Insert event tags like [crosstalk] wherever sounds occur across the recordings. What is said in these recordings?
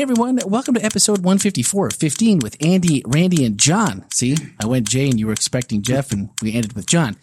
Hey everyone, welcome to episode 154, of 15 with Andy, Randy, and John. See, I went Jay and you were expecting Jeff and we ended with John.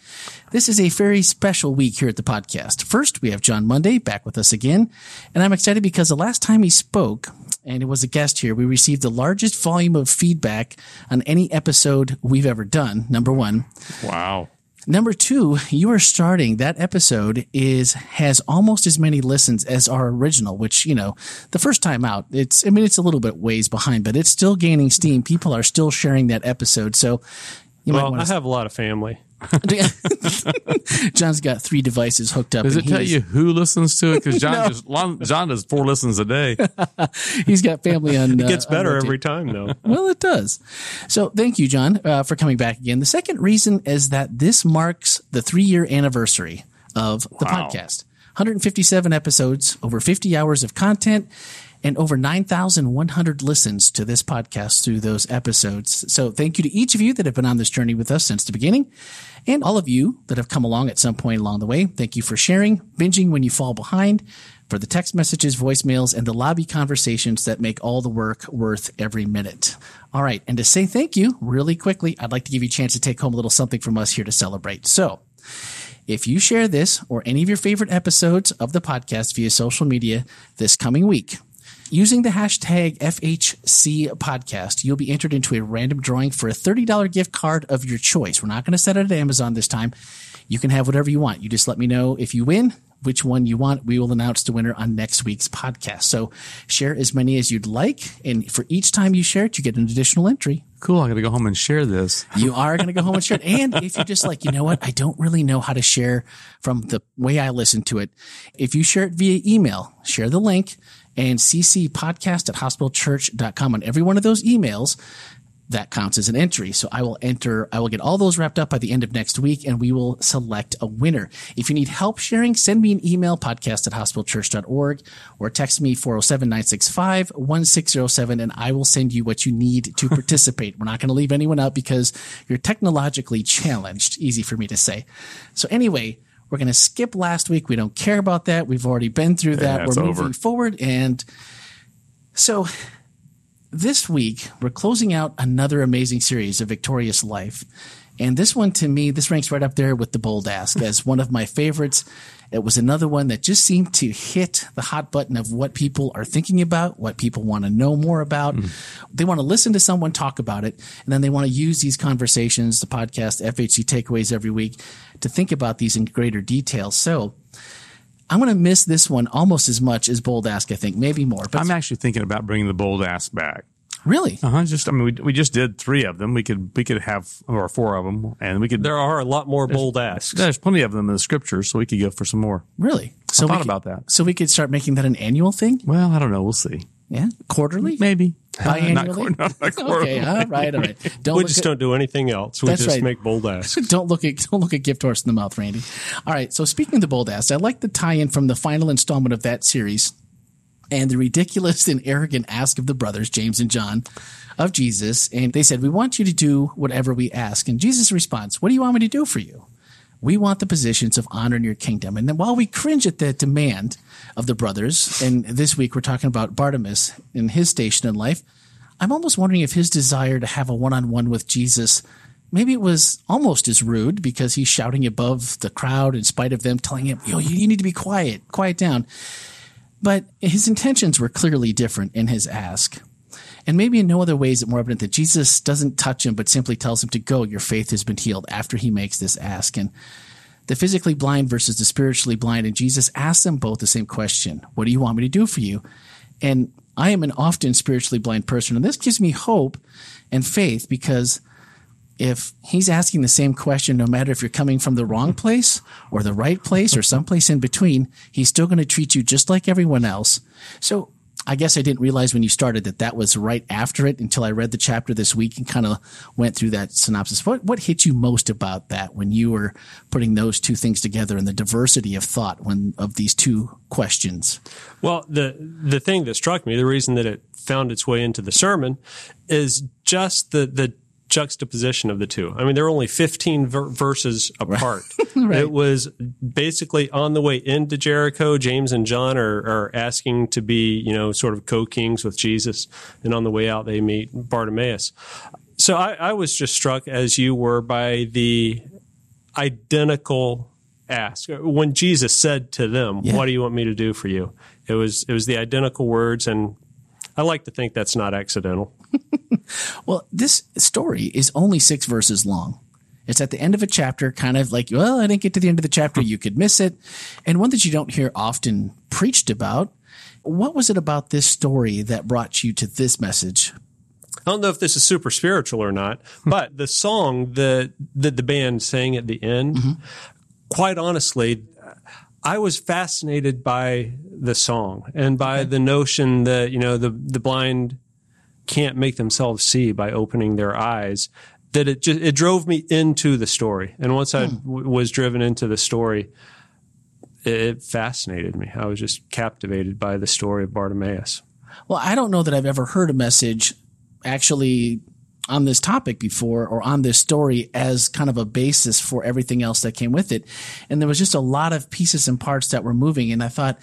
This is a very special week here at the podcast. First, we have John Monday back with us again. And I'm excited because the last time he spoke, and it was a guest here, we received the largest volume of feedback on any episode we've ever done. Number one. Wow. Number two, you are starting that episode is has almost as many listens as our original, which you know the first time out, it's I mean it's a little bit ways behind, but it's still gaining steam. People are still sharing that episode, so you well, might I have a lot of family. [laughs] [laughs] John's got three devices hooked up. Does it tell you who listens to it? Because [laughs] John no. just John does four listens a day. he's got family on. It gets uh, better every time, though. well, it does. So, thank you, John, uh, for coming back again. The second reason is that this marks the three-year anniversary of the wow. podcast. 157 episodes, over 50 hours of content, and over 9,100 listens to this podcast through those episodes. So thank you to each of you that have been on this journey with us since the beginning and all of you that have come along at some point along the way. Thank you for sharing, binging when you fall behind, for the text messages, voicemails, and the lobby conversations that make all the work worth every minute. All right. And to say thank you really quickly, I'd like to give you a chance to take home a little something from us here to celebrate. So if you share this or any of your favorite episodes of the podcast via social media this coming week, Using the hashtag FHC podcast, you'll be entered into a random drawing for a $30 gift card of your choice. We're not going to set it at Amazon this time. You can have whatever you want. You just let me know if you win, which one you want. We will announce the winner on next week's podcast. So share as many as you'd like. And for each time you share it, you get an additional entry. Cool. I'm going to go home and share this. [laughs] You are going to go home and share it. And if you're just like, you know what? I don't really know how to share from the way I listen to it. If you share it via email, share the link and cc podcast at hospitalchurch.com on every one of those emails that counts as an entry. So I will enter, I will get all those wrapped up by the end of next week and we will select a winner. If you need help sharing, send me an email, podcast at hospitalchurch.org or text me 407-965-1607 and I will send you what you need to [laughs] participate. We're not going to leave anyone out because you're technologically challenged. Easy for me to say. So anyway, we're going to skip last week. We don't care about that. We've already been through that. Yeah, we're moving over. forward. And so this week, we're closing out another amazing series of Victorious Life. And this one to me, this ranks right up there with the Bold Ask as one of my favorites. It was another one that just seemed to hit the hot button of what people are thinking about, what people want to know more about. Mm. They want to listen to someone talk about it, and then they want to use these conversations, the podcast, FHC takeaways every week to think about these in greater detail. So I'm going to miss this one almost as much as Bold Ask, I think, maybe more. But I'm actually thinking about bringing the Bold Ask back. Really? Uh huh. Just I mean, we, we just did three of them. We could we could have or four of them, and we could. There are a lot more bold asks. There's plenty of them in the scriptures, so we could go for some more. Really? So I thought could, about that. So we could start making that an annual thing. Well, I don't know. We'll see. Yeah, quarterly, maybe biannually. [laughs] not, not, not [laughs] okay, all right, all right. Don't we just at, don't do anything else. We just right. make bold asks. [laughs] don't look at don't look at gift horse in the mouth, Randy. All right. So speaking of the bold ask, I like the tie-in from the final installment of that series and the ridiculous and arrogant ask of the brothers James and John of Jesus. And they said, "We want you to do whatever we ask." And Jesus' response, "What do you want me to do for you?" We want the positions of honor in your kingdom. And then while we cringe at the demand of the brothers, and this week we're talking about Bartimaeus and his station in life, I'm almost wondering if his desire to have a one on one with Jesus, maybe it was almost as rude because he's shouting above the crowd in spite of them telling him, Yo, you need to be quiet, quiet down. But his intentions were clearly different in his ask. And maybe in no other way is it more evident that Jesus doesn't touch him, but simply tells him to go. Your faith has been healed after he makes this ask. And the physically blind versus the spiritually blind. And Jesus asks them both the same question. What do you want me to do for you? And I am an often spiritually blind person. And this gives me hope and faith because if he's asking the same question, no matter if you're coming from the wrong place or the right place or someplace in between, he's still going to treat you just like everyone else. So I guess I didn't realize when you started that that was right after it until I read the chapter this week and kind of went through that synopsis. What what hit you most about that when you were putting those two things together and the diversity of thought when of these two questions? Well, the the thing that struck me, the reason that it found its way into the sermon, is just the the juxtaposition of the two. I mean, they're only 15 ver- verses [laughs] apart. [laughs] right. It was basically on the way into Jericho, James and John are, are asking to be, you know, sort of co-kings with Jesus. And on the way out, they meet Bartimaeus. So I, I was just struck as you were by the identical ask when Jesus said to them, yeah. "What do you want me to do for you?" It was it was the identical words, and I like to think that's not accidental. Well, this story is only six verses long. It's at the end of a chapter, kind of like, well, I didn't get to the end of the chapter. You could miss it. And one that you don't hear often preached about. What was it about this story that brought you to this message? I don't know if this is super spiritual or not, but the song that, that the band sang at the end, mm-hmm. quite honestly, I was fascinated by the song and by okay. the notion that, you know, the, the blind can't make themselves see by opening their eyes that it just it drove me into the story. And once i hmm. was driven into the story it, it fascinated me. I was just captivated by the story of bartimaeus. Well i don't know that i've ever heard a message actually on this topic before or on this story as kind of a basis for everything else that came with it. And there was just a lot of pieces and parts that were moving. And i thought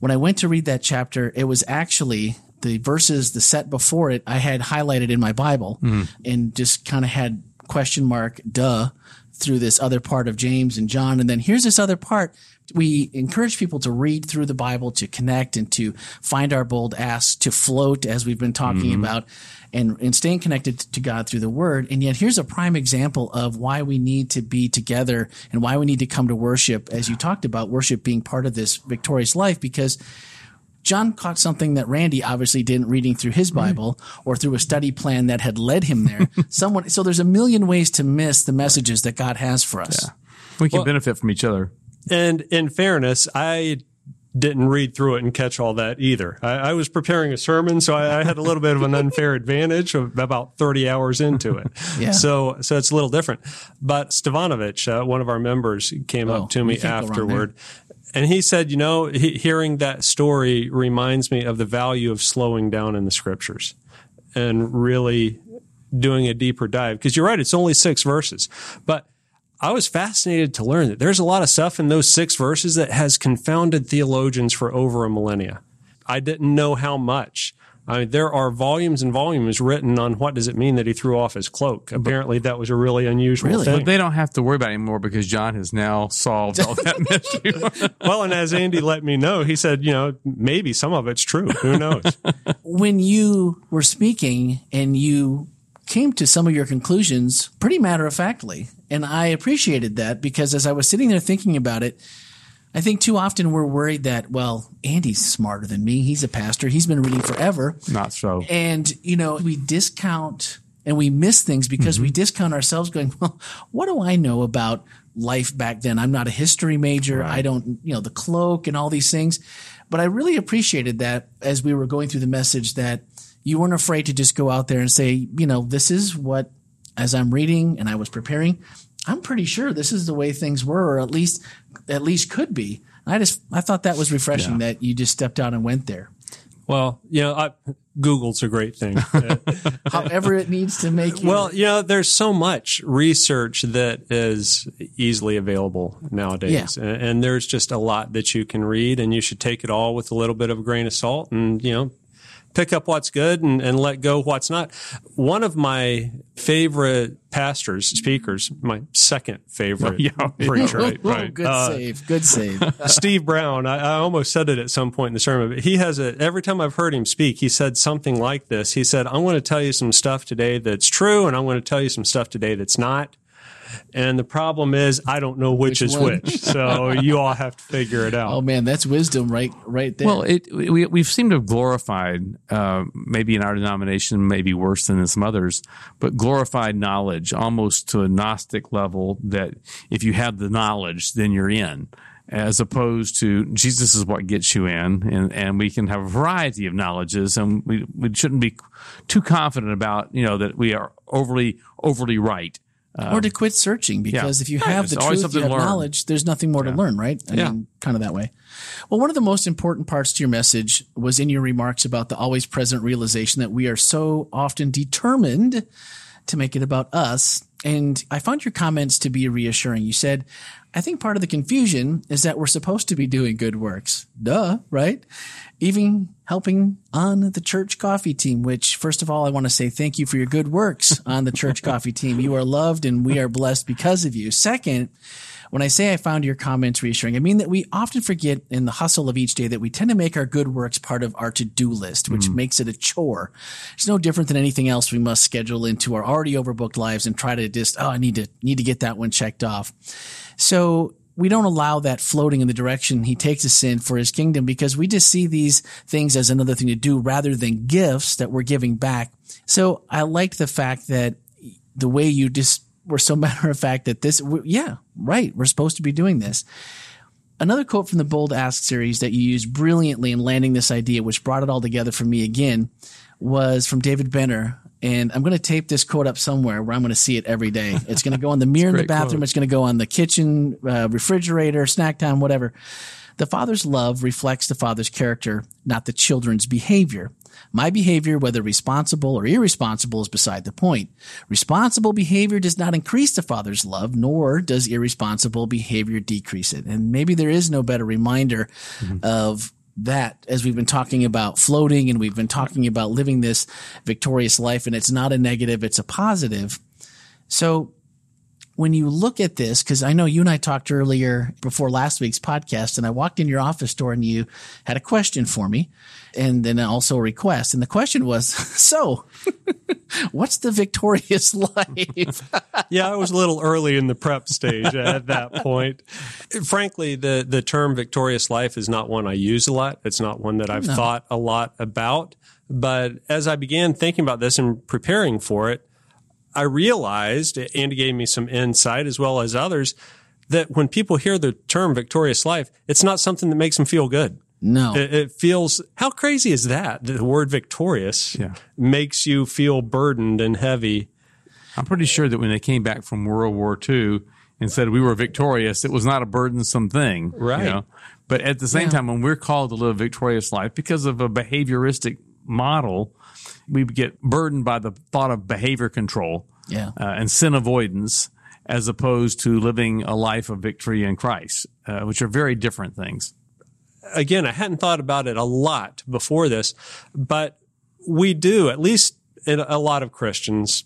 when i went to read that chapter it was actually the verses, the set before it, I had highlighted in my Bible mm. and just kind of had question mark, duh, through this other part of James and John. And then here's this other part. We encourage people to read through the Bible, to connect and to find our bold asks, to float as we've been talking mm-hmm. about and, and staying connected to God through the word. And yet here's a prime example of why we need to be together and why we need to come to worship, as you talked about worship being part of this victorious life, because John caught something that Randy obviously didn't reading through his Bible or through a study plan that had led him there. [laughs] Someone, so there's a million ways to miss the messages that God has for us. Yeah. We can well, benefit from each other. And in fairness, I didn't read through it and catch all that either. I, I was preparing a sermon, so I, I, had a little bit of an unfair advantage of about 30 hours into it. [laughs] yeah. So, so it's a little different. But Stavanovich, uh, one of our members, came oh, up to me afterward and he said, you know, he, hearing that story reminds me of the value of slowing down in the scriptures and really doing a deeper dive. Because you're right, it's only six verses. But I was fascinated to learn that there's a lot of stuff in those six verses that has confounded theologians for over a millennia. I didn't know how much. I mean, there are volumes and volumes written on what does it mean that he threw off his cloak. Apparently, that was a really unusual really? thing. But they don't have to worry about it anymore because John has now solved all that [laughs] mystery. [laughs] well, and as Andy let me know, he said, you know, maybe some of it's true. Who knows? [laughs] when you were speaking and you came to some of your conclusions pretty matter of factly, and I appreciated that because as I was sitting there thinking about it, I think too often we're worried that, well, Andy's smarter than me. He's a pastor. He's been reading forever. Not so. And, you know, we discount and we miss things because mm-hmm. we discount ourselves going, [laughs] well, what do I know about life back then? I'm not a history major. Right. I don't, you know, the cloak and all these things. But I really appreciated that as we were going through the message that you weren't afraid to just go out there and say, you know, this is what, as I'm reading and I was preparing, I'm pretty sure this is the way things were, or at least at least could be. I just I thought that was refreshing yeah. that you just stepped out and went there. Well, you know, I, Google's a great thing. [laughs] However, it needs to make you. Well, you know, there's so much research that is easily available nowadays, yeah. and, and there's just a lot that you can read, and you should take it all with a little bit of a grain of salt, and you know, pick up what's good and, and let go what's not. One of my favorite pastors, speakers, my second favorite [laughs] yeah. preacher. [laughs] right, right. Good uh, save. Good save. [laughs] Steve Brown. I, I, almost said it at some point in the sermon, but he has a, every time I've heard him speak, he said something like this. He said, I'm going to tell you some stuff today that's true and I'm going to tell you some stuff today that's not. And the problem is, I don't know which, which is one? which. So you all have to figure it [laughs] out. Oh man, that's wisdom right, right there. Well, it, we we've seemed to have glorified, uh, maybe in our denomination, maybe worse than in some others, but glorified knowledge almost to a Gnostic level. That if you have the knowledge, then you're in as opposed to Jesus is what gets you in, and, and we can have a variety of knowledges, and we, we shouldn't be too confident about you know that we are overly overly right. Um, or to quit searching because yeah. if you have the truth, you have knowledge, there's nothing more yeah. to learn, right? I yeah. mean, kind of that way. Well, one of the most important parts to your message was in your remarks about the always present realization that we are so often determined to make it about us. And I found your comments to be reassuring. You said, I think part of the confusion is that we're supposed to be doing good works. Duh, right? Even helping on the church coffee team, which first of all, I want to say thank you for your good works on the church [laughs] coffee team. You are loved and we are blessed because of you. Second, when I say I found your comments reassuring, I mean that we often forget in the hustle of each day that we tend to make our good works part of our to-do list, which mm. makes it a chore. It's no different than anything else we must schedule into our already overbooked lives and try to just, oh, I need to, need to get that one checked off. So we don't allow that floating in the direction he takes us in for his kingdom because we just see these things as another thing to do rather than gifts that we're giving back. So I liked the fact that the way you just were so [laughs] matter of fact that this, yeah, right. We're supposed to be doing this. Another quote from the Bold Ask series that you used brilliantly in landing this idea, which brought it all together for me again, was from David Benner. And I'm going to tape this quote up somewhere where I'm going to see it every day. It's going to go on the [laughs] mirror in the bathroom. Quote. It's going to go on the kitchen, uh, refrigerator, snack time, whatever. The father's love reflects the father's character, not the children's behavior. My behavior, whether responsible or irresponsible, is beside the point. Responsible behavior does not increase the Father's love, nor does irresponsible behavior decrease it. And maybe there is no better reminder mm-hmm. of that as we've been talking about floating and we've been talking about living this victorious life and it's not a negative, it's a positive. So when you look at this, because I know you and I talked earlier before last week's podcast, and I walked in your office door and you had a question for me and then also a request. And the question was, [laughs] so what's the victorious [laughs] life? [laughs] yeah, I was a little early in the prep stage at that point. Frankly, the, the term victorious life is not one I use a lot. It's not one that I've no. thought a lot about. But as I began thinking about this and preparing for it, I realized, Andy gave me some insight as well as others, that when people hear the term victorious life, it's not something that makes them feel good. No. It, it feels, how crazy is that? The word victorious yeah. makes you feel burdened and heavy. I'm pretty sure that when they came back from World War II and said we were victorious, it was not a burdensome thing. Right. You know? But at the same yeah. time, when we're called to live a victorious life because of a behavioristic model, we get burdened by the thought of behavior control yeah. uh, and sin avoidance as opposed to living a life of victory in Christ, uh, which are very different things. Again, I hadn't thought about it a lot before this, but we do, at least a lot of Christians,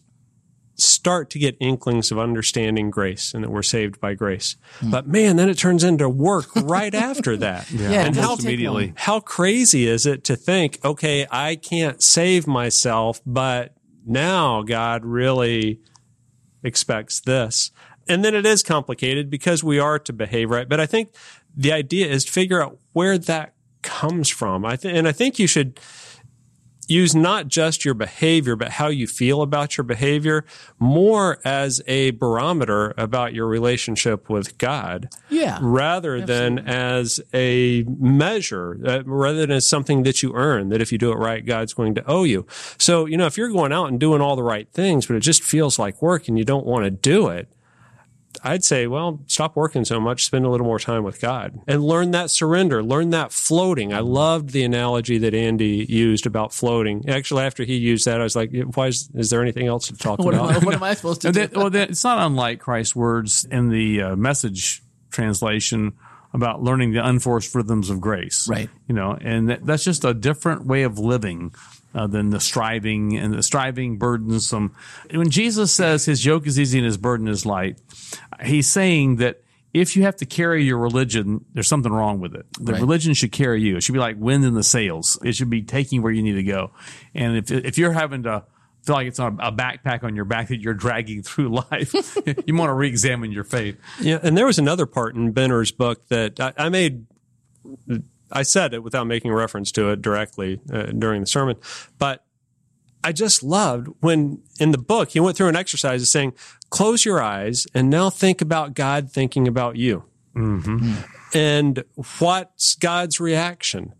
start to get inklings of understanding grace and that we're saved by grace. Mm. But man, then it turns into work right [laughs] after that. Yeah, yeah and how, immediately. How crazy is it to think, okay, I can't save myself, but now God really expects this. And then it is complicated because we are to behave right. But I think the idea is to figure out where that comes from. I th- and I think you should use not just your behavior, but how you feel about your behavior more as a barometer about your relationship with God. Yeah. Rather absolutely. than as a measure, uh, rather than as something that you earn, that if you do it right, God's going to owe you. So, you know, if you're going out and doing all the right things, but it just feels like work and you don't want to do it, I'd say, well, stop working so much, spend a little more time with God and learn that surrender, learn that floating. I loved the analogy that Andy used about floating. Actually, after he used that, I was like, why is, is there anything else to talk [laughs] what about? Am I, what am I supposed to do? well, it's not unlike Christ's words in the uh, message translation about learning the unforced rhythms of grace. Right. You know, and that's just a different way of living uh, than the striving and the striving burdensome. When Jesus says his yoke is easy and his burden is light, he's saying that if you have to carry your religion, there's something wrong with it. The right. religion should carry you. It should be like wind in the sails. It should be taking where you need to go. And if if you're having to feel like it's on a backpack on your back that you're dragging through life, [laughs] you want to re-examine your faith. Yeah, and there was another part in Benner's book that I, I made I said it without making reference to it directly uh, during the sermon, but I just loved when in the book he went through an exercise of saying, close your eyes and now think about God thinking about you. Mm-hmm. And what's God's reaction?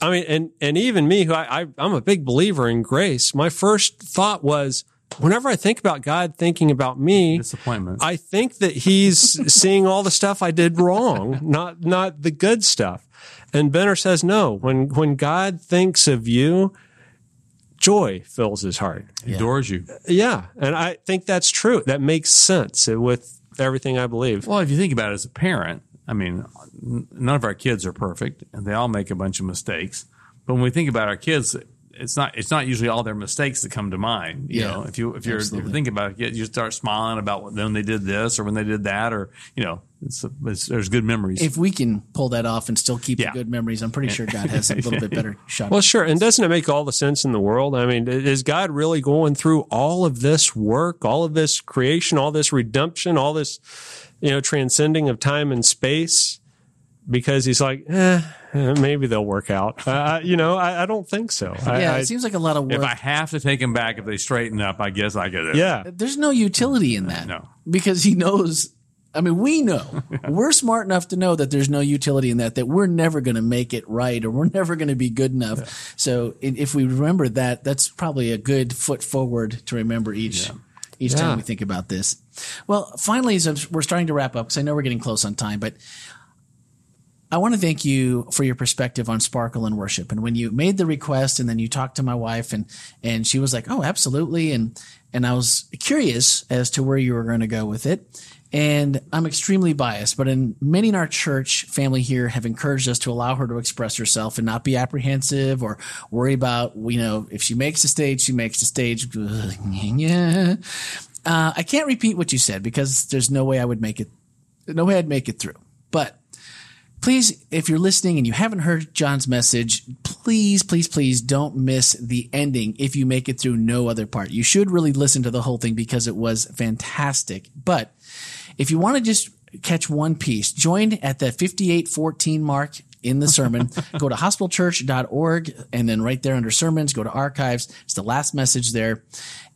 I mean, and, and even me, who I, I, I'm a big believer in grace, my first thought was, whenever I think about God thinking about me, disappointment. I think that he's [laughs] seeing all the stuff I did wrong, not, not the good stuff. And Benner says, no, when, when God thinks of you, joy fills his heart. He adores you. Yeah. And I think that's true. That makes sense with everything I believe. Well, if you think about it as a parent, I mean, none of our kids are perfect and they all make a bunch of mistakes. But when we think about our kids, it's not it's not usually all their mistakes that come to mind. You Yeah, know, if you if you're, if you're thinking about it, you start smiling about when they did this or when they did that, or you know, it's, it's there's good memories. If we can pull that off and still keep Yeah. the good memories, I'm pretty sure God has a [laughs] little bit better shot. Well, sure. And doesn't it make all the sense in the world? I mean, is God really going through all of this work, all of this creation, all this redemption, all this, you know, transcending of time and space? Because he's like, eh, eh, maybe they'll work out. Uh, you know, I, I don't think so. I, yeah, I- it seems like a lot of work. if I have to take him back, if they straighten up, I guess I get it. yeah. There's no utility in that. No. Because he knows. I mean, we know. [laughs] we're smart enough to know that there's no utility in that, that we're never going to make it right or we're never going to be good enough. So if we remember that, that's probably a good foot forward to remember each. Each Yeah. time we think about this. Well, finally, as we're starting to wrap up, because I know we're getting close on time, but I want to thank you for your perspective on sparkle and worship. And when you made the request and then you talked to my wife and, and she was like, Oh, absolutely. And, and I was curious as to where you were going to go with it. And I'm extremely biased, but in many in our church family here have encouraged us to allow her to express herself and not be apprehensive or worry about, you know, if she makes the stage, she makes the stage. yeah. [laughs] Uh, I can't repeat what you said because there's no way I would make it, no way I'd make it through. But please, if you're listening and you haven't heard John's message, please, please, please don't miss the ending if you make it through no other part. You should really listen to the whole thing because it was fantastic. But if you want to just catch one piece, join at the 5814 mark in the sermon. [laughs] go to hospitalchurch.org and then right there under sermons, go to archives. It's the last message there.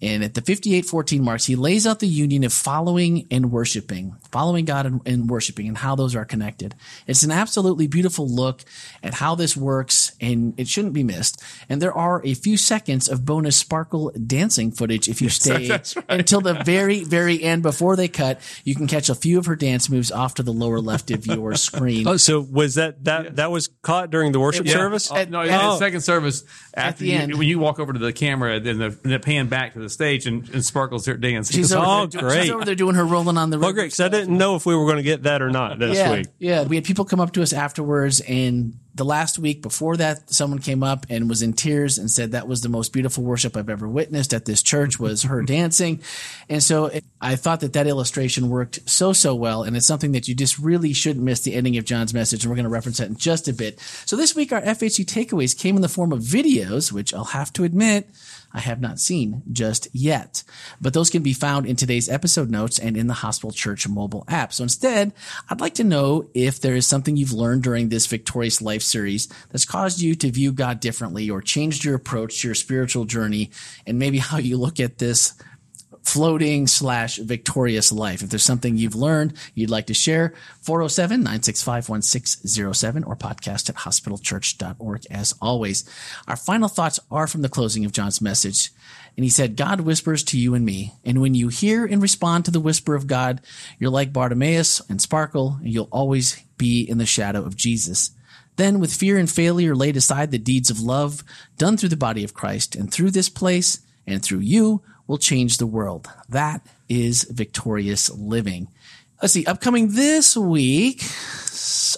And at the 5814 marks, he lays out the union of following and worshiping, following God and, and worshiping and how those are connected. It's an absolutely beautiful look at how this works and it shouldn't be missed. And there are a few seconds of bonus sparkle dancing footage if you stay until the very, very end before they cut. You can catch a few of her dance moves off to the lower left of your screen. Oh, so was that, that, that was caught during the worship Yeah. service? Uh, oh, no, in Oh. the second service, after the you, end. when you walk over to the camera, then the, then the pan back to the stage and, and Sparkles there dancing. She's over, Oh, there, great. she's over there doing her rolling on the Oh, great. Because I didn't know if we were going to get that or not this yeah, week. Yeah, we had people come up to us afterwards, and the last week before that, someone came up and was in tears and said that was the most beautiful worship I've ever witnessed at this church was her [laughs] dancing, and so it, I thought that that illustration worked so so well, and it's something that you just really shouldn't miss the ending of John's message, and we're going to reference that in just a bit. So this week our FHC takeaways came in the form of videos, which I'll have to admit. I have not seen just yet, but those can be found in today's episode notes and in the Hospital Church mobile app. So instead, I'd like to know if there is something you've learned during this Victorious Life series that's caused you to view God differently or changed your approach to your spiritual journey and maybe how you look at this floating slash victorious life. If there's something you've learned you'd like to share, 407-965-1607 or podcast at hospitalchurch.org as always. Our final thoughts are from the closing of John's message. And he said, God whispers to you and me. And when you hear and respond to the whisper of God, you're like Bartimaeus and Sparkle, and you'll always be in the shadow of Jesus. Then, with fear and failure laid aside, the deeds of love done through the body of Christ and through this place and through you will change the world. That is victorious living. Let's see, upcoming this week,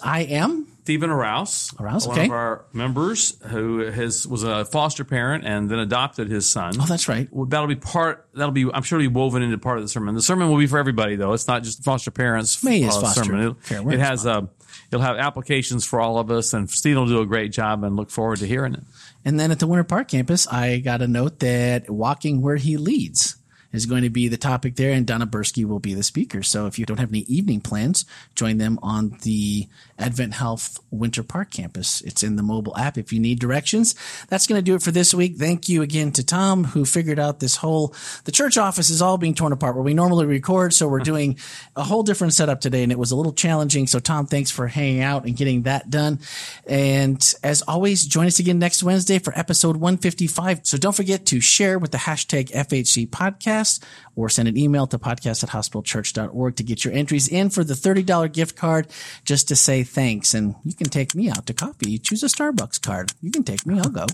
I am. Stephen Arouse, Arouse, one okay. of our members, who has was a foster parent and then adopted his son. Oh, that's right. Well, that'll be part. That'll be. I'm sure, it'll be woven into part of the sermon. The sermon will be for everybody, though. It's not just foster parents. May is uh, foster sermon. It, it has. Uh, it'll have applications for all of us, and Steve will do a great job. And look forward to hearing it. And then at the Winter Park campus, I got a note that walking where he leads is going to be the topic there, and Donna Bursky will be the speaker. So if you don't have any evening plans, join them on the Advent Health Winter Park campus. It's in the mobile app if you need directions. That's going to do it for this week. Thank you again to Tom, who figured out this whole, the church office is all being torn apart where we normally record. So we're [laughs] doing a whole different setup today, and it was a little challenging. So Tom, thanks for hanging out and getting that done. And as always, join us again next Wednesday for episode 155. So don't forget to share with the hashtag FHC podcast podcast or send an email to podcast at hospitalchurch.org to get your entries in for the $30 gift card just to say thanks. And you can take me out to coffee. Choose a Starbucks card. You can take me. I'll go.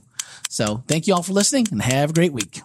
So thank you all for listening and have a great week.